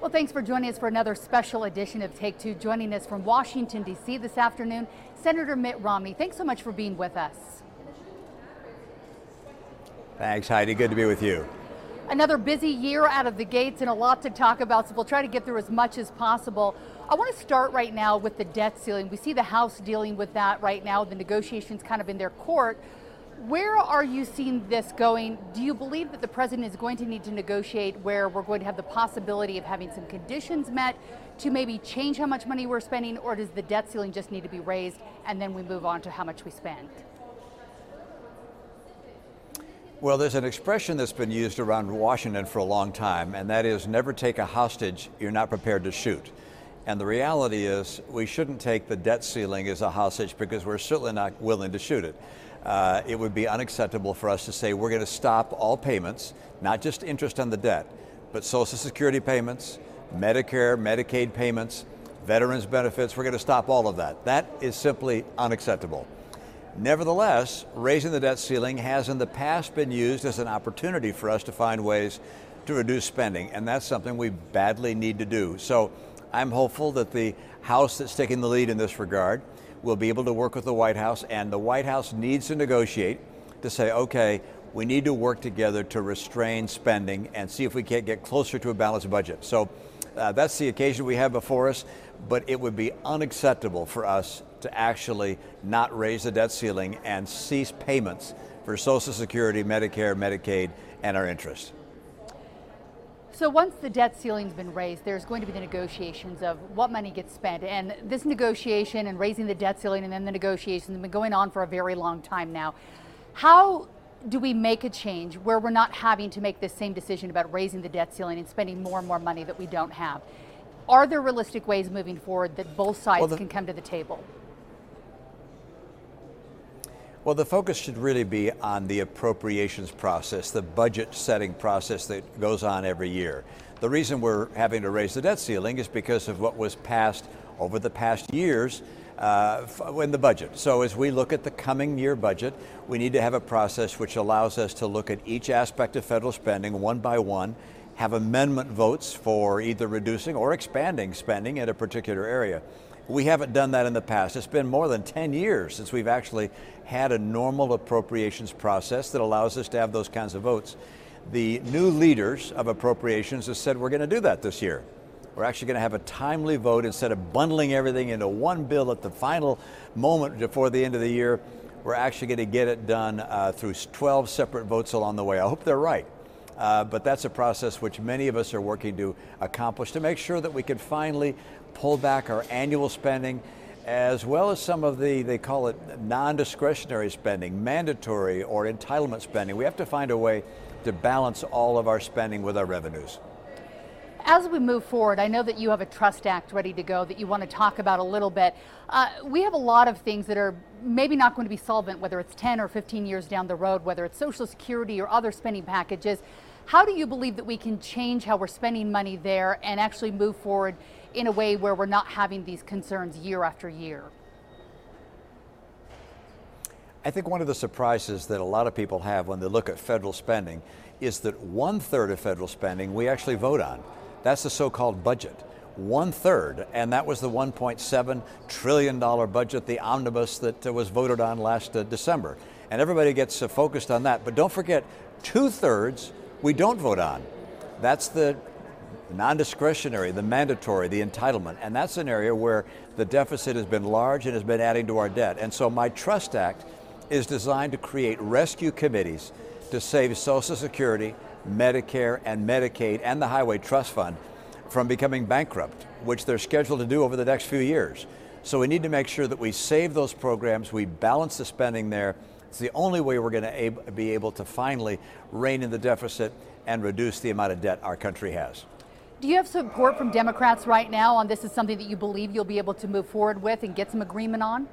Well, thanks for joining us for another special edition of Take Two. Joining us from Washington, D.C. this afternoon, Senator Mitt Romney. Thanks so much for being with us. Thanks, Heidi. Good to be with you. Another busy year out of the gates and a lot to talk about, so we'll try to get through as much as possible. I want to start right now with the debt ceiling. We see the House dealing with that right now, the negotiations kind of in their court. Where are you seeing this going? Do you believe that the president is going to need to negotiate where we're going to have the possibility of having some conditions met to maybe change how much money we're spending, or does the debt ceiling just need to be raised and then we move on to how much we spend? Well, there's an expression that's been used around Washington for a long time, and that is never take a hostage you're not prepared to shoot. And the reality is, we shouldn't take the debt ceiling as a hostage because we're certainly not willing to shoot it. Uh, it would be unacceptable for us to say we're going to stop all payments, not just interest on the debt, but Social Security payments, Medicare, Medicaid payments, veterans benefits. We're going to stop all of that. That is simply unacceptable. Nevertheless, raising the debt ceiling has in the past been used as an opportunity for us to find ways to reduce spending, and that's something we badly need to do. So I'm hopeful that the House that's taking the lead in this regard will be able to work with the White House, and the White House needs to negotiate to say, okay, we need to work together to restrain spending and see if we can't get closer to a balanced budget. So uh, that's the occasion we have before us, but it would be unacceptable for us to actually not raise the debt ceiling and cease payments for Social Security, Medicare, Medicaid, and our interest. So once the debt ceiling's been raised, there's going to be the negotiations of what money gets spent. And this negotiation and raising the debt ceiling and then the negotiations have been going on for a very long time now. How do we make a change where we're not having to make this same decision about raising the debt ceiling and spending more and more money that we don't have? Are there realistic ways moving forward that both sides well, the, can come to the table? Well, the focus should really be on the appropriations process, the budget setting process that goes on every year. The reason we're having to raise the debt ceiling is because of what was passed over the past years uh, in the budget. So as we look at the coming year budget, we need to have a process which allows us to look at each aspect of federal spending one by one, have amendment votes for either reducing or expanding spending in a particular area. We haven't done that in the past. It's been more than 10 years since we've actually had a normal appropriations process that allows us to have those kinds of votes. The new leaders of appropriations have said we're going to do that this year. We're actually going to have a timely vote instead of bundling everything into one bill at the final moment before the end of the year. We're actually going to get it done uh, through 12 separate votes along the way. I hope they're right. Uh, but that's a process which many of us are working to accomplish to make sure that we can finally pull back our annual spending as well as some of the, they call it non discretionary spending, mandatory or entitlement spending. We have to find a way to balance all of our spending with our revenues. As we move forward, I know that you have a Trust Act ready to go that you want to talk about a little bit. Uh, we have a lot of things that are maybe not going to be solvent, whether it's 10 or 15 years down the road, whether it's Social Security or other spending packages. How do you believe that we can change how we're spending money there and actually move forward in a way where we're not having these concerns year after year? I think one of the surprises that a lot of people have when they look at federal spending is that one third of federal spending we actually vote on. That's the so called budget. One third, and that was the $1.7 trillion budget, the omnibus that uh, was voted on last uh, December. And everybody gets uh, focused on that. But don't forget, two thirds we don't vote on. That's the non discretionary, the mandatory, the entitlement. And that's an area where the deficit has been large and has been adding to our debt. And so my Trust Act is designed to create rescue committees to save Social Security, Medicare, and Medicaid, and the Highway Trust Fund from becoming bankrupt, which they're scheduled to do over the next few years. So we need to make sure that we save those programs, we balance the spending there, it's the only way we're going to be able to finally rein in the deficit and reduce the amount of debt our country has. Do you have support from Democrats right now on this is something that you believe you'll be able to move forward with and get some agreement on?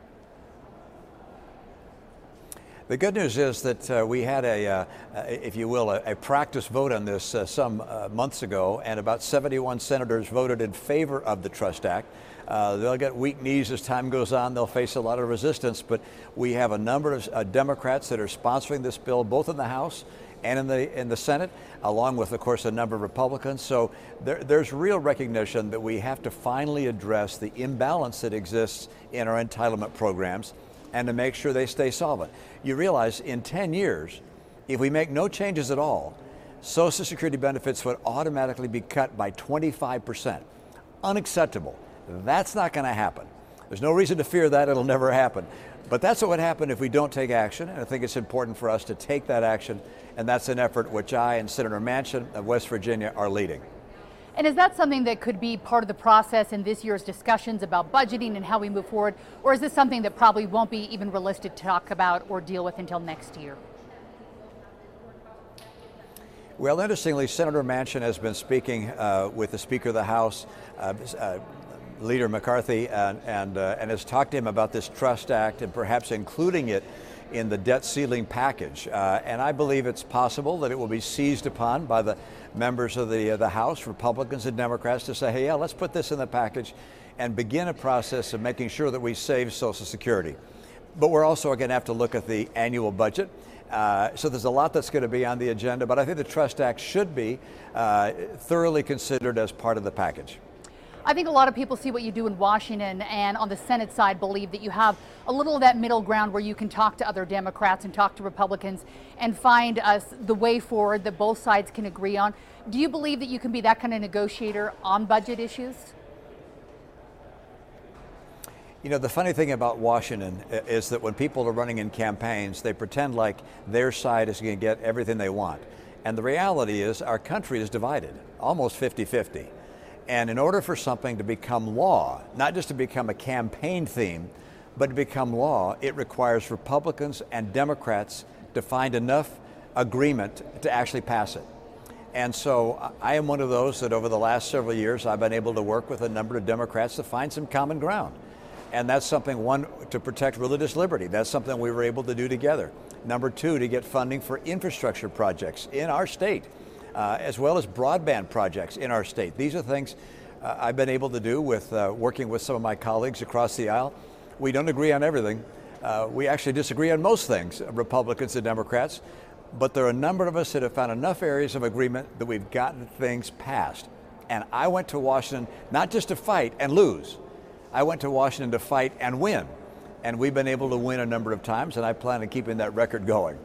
The good news is that uh, we had a, uh, if you will, a, a, practice vote on this uh, some uh, months ago, and about 71 senators voted in favor of the Trust Act. Uh, they'll get weak knees as time goes on. They'll face a lot of resistance, but we have a number of uh, Democrats that are sponsoring this bill, both in the House and in the in the Senate, along with, of course, a number of Republicans. So there, there's real recognition that we have to finally address the imbalance that exists in our entitlement programs and to make sure they stay solvent. You realize in 10 years, if we make no changes at all, Social Security benefits would automatically be cut by 25%. Unacceptable. That's not going to happen. There's no reason to fear that. It'll never happen. But that's what would happen if we don't take action. And I think it's important for us to take that action. And that's an effort which I and Senator Manchin of West Virginia are leading. And is that something that could be part of the process in this year's discussions about budgeting and how we move forward? Or is this something that probably won't be even realistic to talk about or deal with until next year? Well, interestingly, Senator Manchin has been speaking uh, with the Speaker of the House, uh, uh, Leader McCarthy, and, and, uh, and has talked to him about this Trust Act and perhaps including it in the debt ceiling package. Uh, and I believe it's possible that it will be seized upon by the members of the, uh, the House, Republicans and Democrats, to say, hey, yeah, let's put this in the package and begin a process of making sure that we save Social Security. But we're also going to have to look at the annual budget. Uh, so there's a lot that's going to be on the agenda, but I think the Trust Act should be uh, thoroughly considered as part of the package. I think a lot of people see what you do in Washington and on the Senate side believe that you have a little of that middle ground where you can talk to other Democrats and talk to Republicans and find us the way forward that both sides can agree on. Do you believe that you can be that kind of negotiator on budget issues? You know, the funny thing about Washington is that when people are running in campaigns, they pretend like their side is going to get everything they want. And the reality is, our country is divided, almost 50 50. And in order for something to become law, not just to become a campaign theme, but to become law, it requires Republicans and Democrats to find enough agreement to actually pass it. And so I am one of those that over the last several years I've been able to work with a number of Democrats to find some common ground. And that's something, one, to protect religious liberty. That's something we were able to do together. Number two, to get funding for infrastructure projects in our state uh, as well as broadband projects in our state. These are things uh, I've been able to do with uh, working with some of my colleagues across the aisle. We don't agree on everything. Uh, we actually disagree on most things, Republicans and Democrats, but there are a number of us that have found enough areas of agreement that we've gotten things passed. And I went to Washington not just to fight and lose, I went to Washington to fight and win. And we've been able to win a number of times, and I plan on keeping that record going.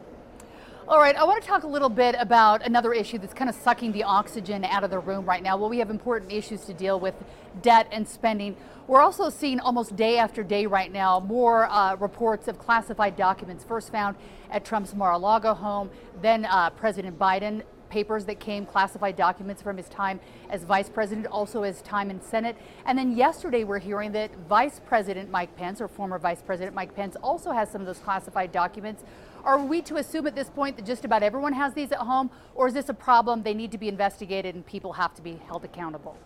All right, I want to talk a little bit about another issue that's kind of sucking the oxygen out of the room right now. Well, we have important issues to deal with debt and spending. We're also seeing almost day after day right now more uh, reports of classified documents first found at Trump's Mar a Lago home, then uh, President Biden papers that came, classified documents from his time as vice president, also his time in Senate. And then yesterday, we're hearing that Vice President Mike Pence, or former Vice President Mike Pence, also has some of those classified documents. Are we to assume at this point that just about everyone has these at home, or is this a problem they need to be investigated and people have to be held accountable?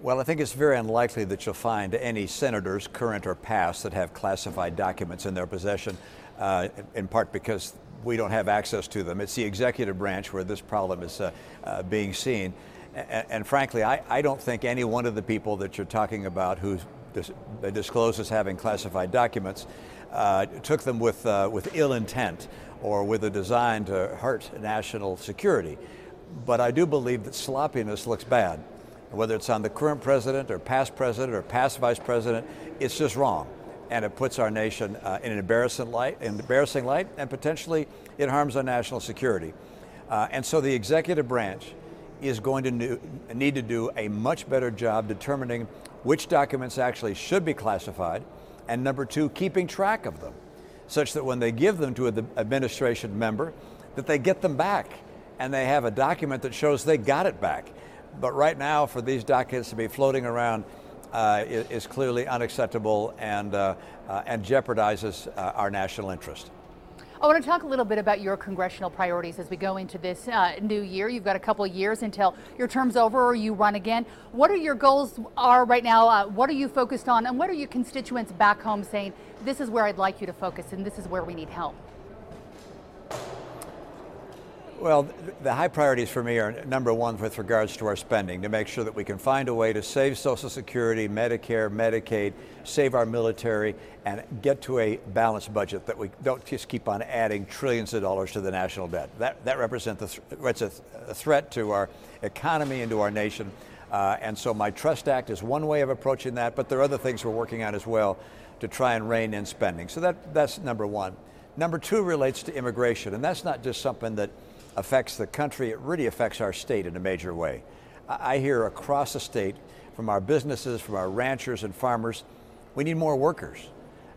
Well, I think it's very unlikely that you'll find any senators, current or past, that have classified documents in their possession, uh, in part because we don't have access to them. It's the executive branch where this problem is uh, uh, being seen. And, and frankly, I, I, don't think any one of the people that you're talking about who dis- discloses having classified documents uh, took them with, uh, with ill intent or with a design to hurt national security. But I do believe that sloppiness looks bad. Whether it's on the current president or past president or past vice president, it's just wrong and it puts our nation uh, in an embarrassing light, embarrassing light, and potentially it harms our national security. Uh, and so the executive branch is going to need to do a much better job determining which documents actually should be classified, and number two, keeping track of them, such that when they give them to an administration member, that they get them back, and they have a document that shows they got it back. But right now, for these documents to be floating around uh, is clearly unacceptable and, uh, uh, and jeopardizes uh, our national interest. I want to talk a little bit about your congressional priorities as we go into this uh, new year. You've got a couple of years until your term's over or you run again. What are your goals are right now? Uh, what are you focused on? And what are your constituents back home saying, this is where I'd like you to focus and this is where we need help? Well, the high priorities for me are number one with regards to our spending, to make sure that we can find a way to save Social Security, Medicare, Medicaid, save our military, and get to a balanced budget that we don't just keep on adding trillions of dollars to the national debt. That, that represents a, th- a, threat to our economy and to our nation. Uh, and so my Trust Act is one way of approaching that, but there are other things we're working on as well to try and rein in spending. So that, that's number one. Number two relates to immigration, and that's not just something that affects the country, it really affects our state in a major way. I hear across the state from our businesses, from our ranchers and farmers, we need more workers.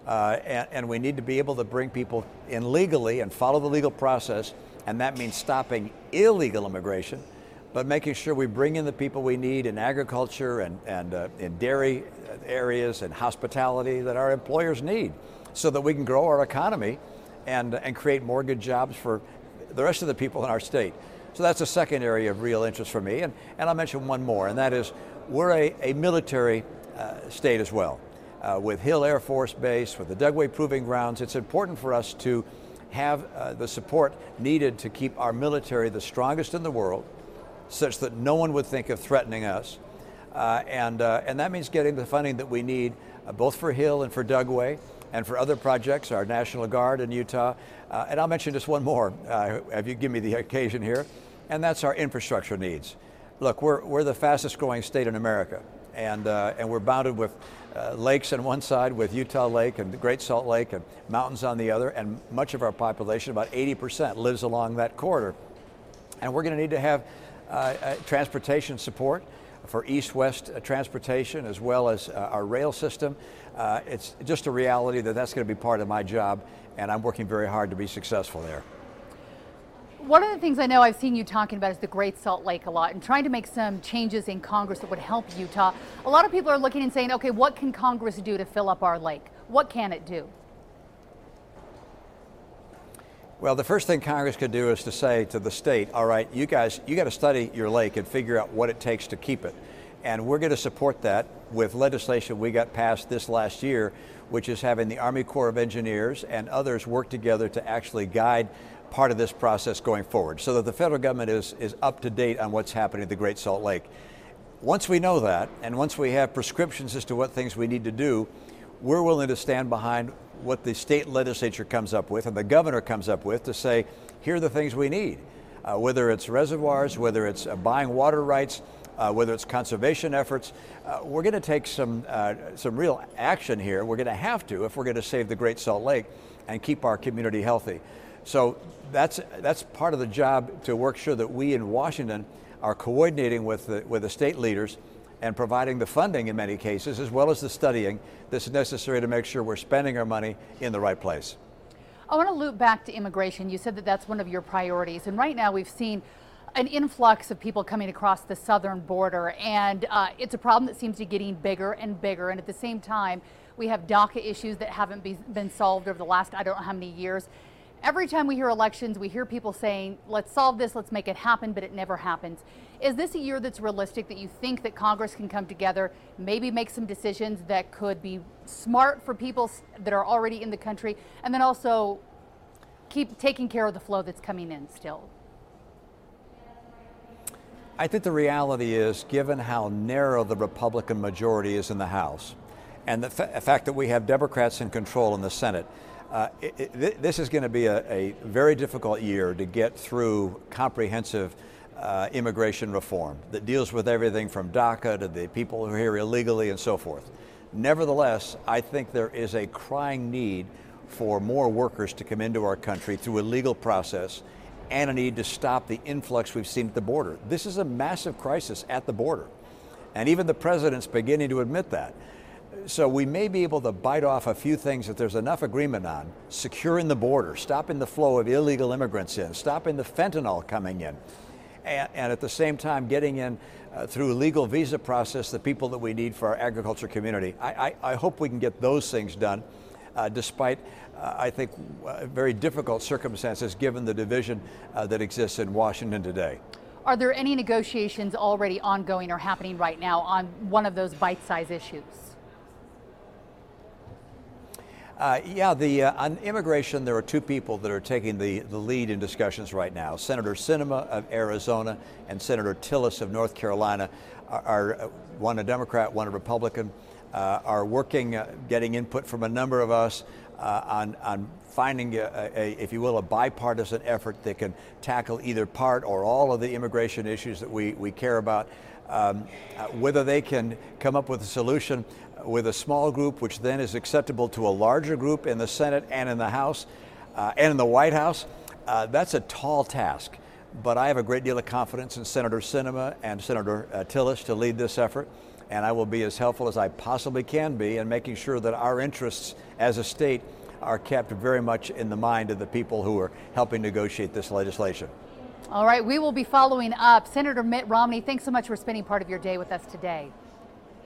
Uh, and, and, we need to be able to bring people in legally and follow the legal process. And that means stopping illegal immigration, but making sure we bring in the people we need in agriculture and, and uh, in dairy areas and hospitality that our employers need so that we can grow our economy and, and create more good jobs for the rest of the people in our state. So that's a second area of real interest for me. And, and I'll mention one more, and that is we're a, a military uh, state as well. Uh, with Hill Air Force Base, with the Dugway Proving Grounds, it's important for us to have uh, the support needed to keep our military the strongest in the world, such that no one would think of threatening us. Uh, and, uh, and that means getting the funding that we need, uh, both for Hill and for Dugway and for other projects, our National Guard in Utah. Uh, and I'll mention just one more, uh, if you give me the occasion here, and that's our infrastructure needs. Look, we're, we're the fastest growing state in America, and, uh, and we're bounded with uh, lakes on one side, with Utah Lake and the Great Salt Lake, and mountains on the other, and much of our population, about 80%, lives along that corridor. And we're going to need to have uh, uh, transportation support for east-west transportation as well as uh, our rail system. Uh, it's just a reality that that's going to be part of my job, and I'm working very hard to be successful there. One of the things I know I've seen you talking about is the Great Salt Lake a lot and trying to make some changes in Congress that would help Utah. A lot of people are looking and saying, okay, what can Congress do to fill up our lake? What can it do? Well, the first thing Congress could do is to say to the state, all right, you guys, you got to study your lake and figure out what it takes to keep it. And we're going to support that with legislation we got passed this last year, which is having the Army Corps of Engineers and others work together to actually guide part of this process going forward so that the federal government is, is up to date on what's happening at the Great Salt Lake. Once we know that, and once we have prescriptions as to what things we need to do, we're willing to stand behind what the state legislature comes up with and the governor comes up with to say, here are the things we need. Uh, whether it's reservoirs, whether it's uh, buying water rights, uh, whether it's conservation efforts, uh, we're going to take some, uh, some real action here. We're going to have to if we're going to save the Great Salt Lake and keep our community healthy. So that's, that's part of the job to work sure that we in Washington are coordinating with the, with the state leaders and providing the funding in many cases, as well as the studying that's necessary to make sure we're spending our money in the right place. I want to loop back to immigration. You said that that's one of your priorities, and right now we've seen an influx of people coming across the southern border, and uh, it's a problem that seems to be getting bigger and bigger. And at the same time, we have DACA issues that haven't be, been solved over the last I don't know how many years. Every time we hear elections, we hear people saying, let's solve this, let's make it happen, but it never happens. Is this a year that's realistic that you think that Congress can come together, maybe make some decisions that could be smart for people that are already in the country, and then also keep taking care of the flow that's coming in still? I think the reality is, given how narrow the Republican majority is in the House, and the fa- fact that we have Democrats in control in the Senate, uh, it, it, this is going to be a, a, very difficult year to get through comprehensive uh, immigration reform that deals with everything from DACA to the people who are here illegally and so forth. Nevertheless, I think there is a crying need for more workers to come into our country through a legal process and a need to stop the influx we've seen at the border. This is a massive crisis at the border. And even the president's beginning to admit that. So we may be able to bite off a few things that there's enough agreement on, securing the border, stopping the flow of illegal immigrants in, stopping the fentanyl coming in, and, and at the same time getting in uh, through legal visa process the people that we need for our agriculture community. I, I, I hope we can get those things done. uh, despite, uh, I think, uh, very difficult circumstances given the division uh, that exists in Washington today. Are there any negotiations already ongoing or happening right now on one of those bite sized issues? Uh, yeah, the, uh, on immigration, there are two people that are taking the, the lead in discussions right now. Senator Sinema of Arizona and Senator Tillis of North Carolina are, are uh, one a Democrat, one a Republican, uh, are working, uh, getting input from a number of us uh, on, on finding, a, a, if you will, a bipartisan effort that can tackle either part or all of the immigration issues that we, we care about. Um, whether they can come up with a solution with a small group, which then is acceptable to a larger group in the Senate and in the House uh, and in the White House, uh, that's a tall task. But I have a great deal of confidence in Senator Sinema and Senator uh, Tillis to lead this effort, and I will be as helpful as I possibly can be in making sure that our interests as a state are kept very much in the mind of the people who are helping negotiate this legislation. All right, we will be following up. Senator Mitt Romney, thanks so much for spending part of your day with us today.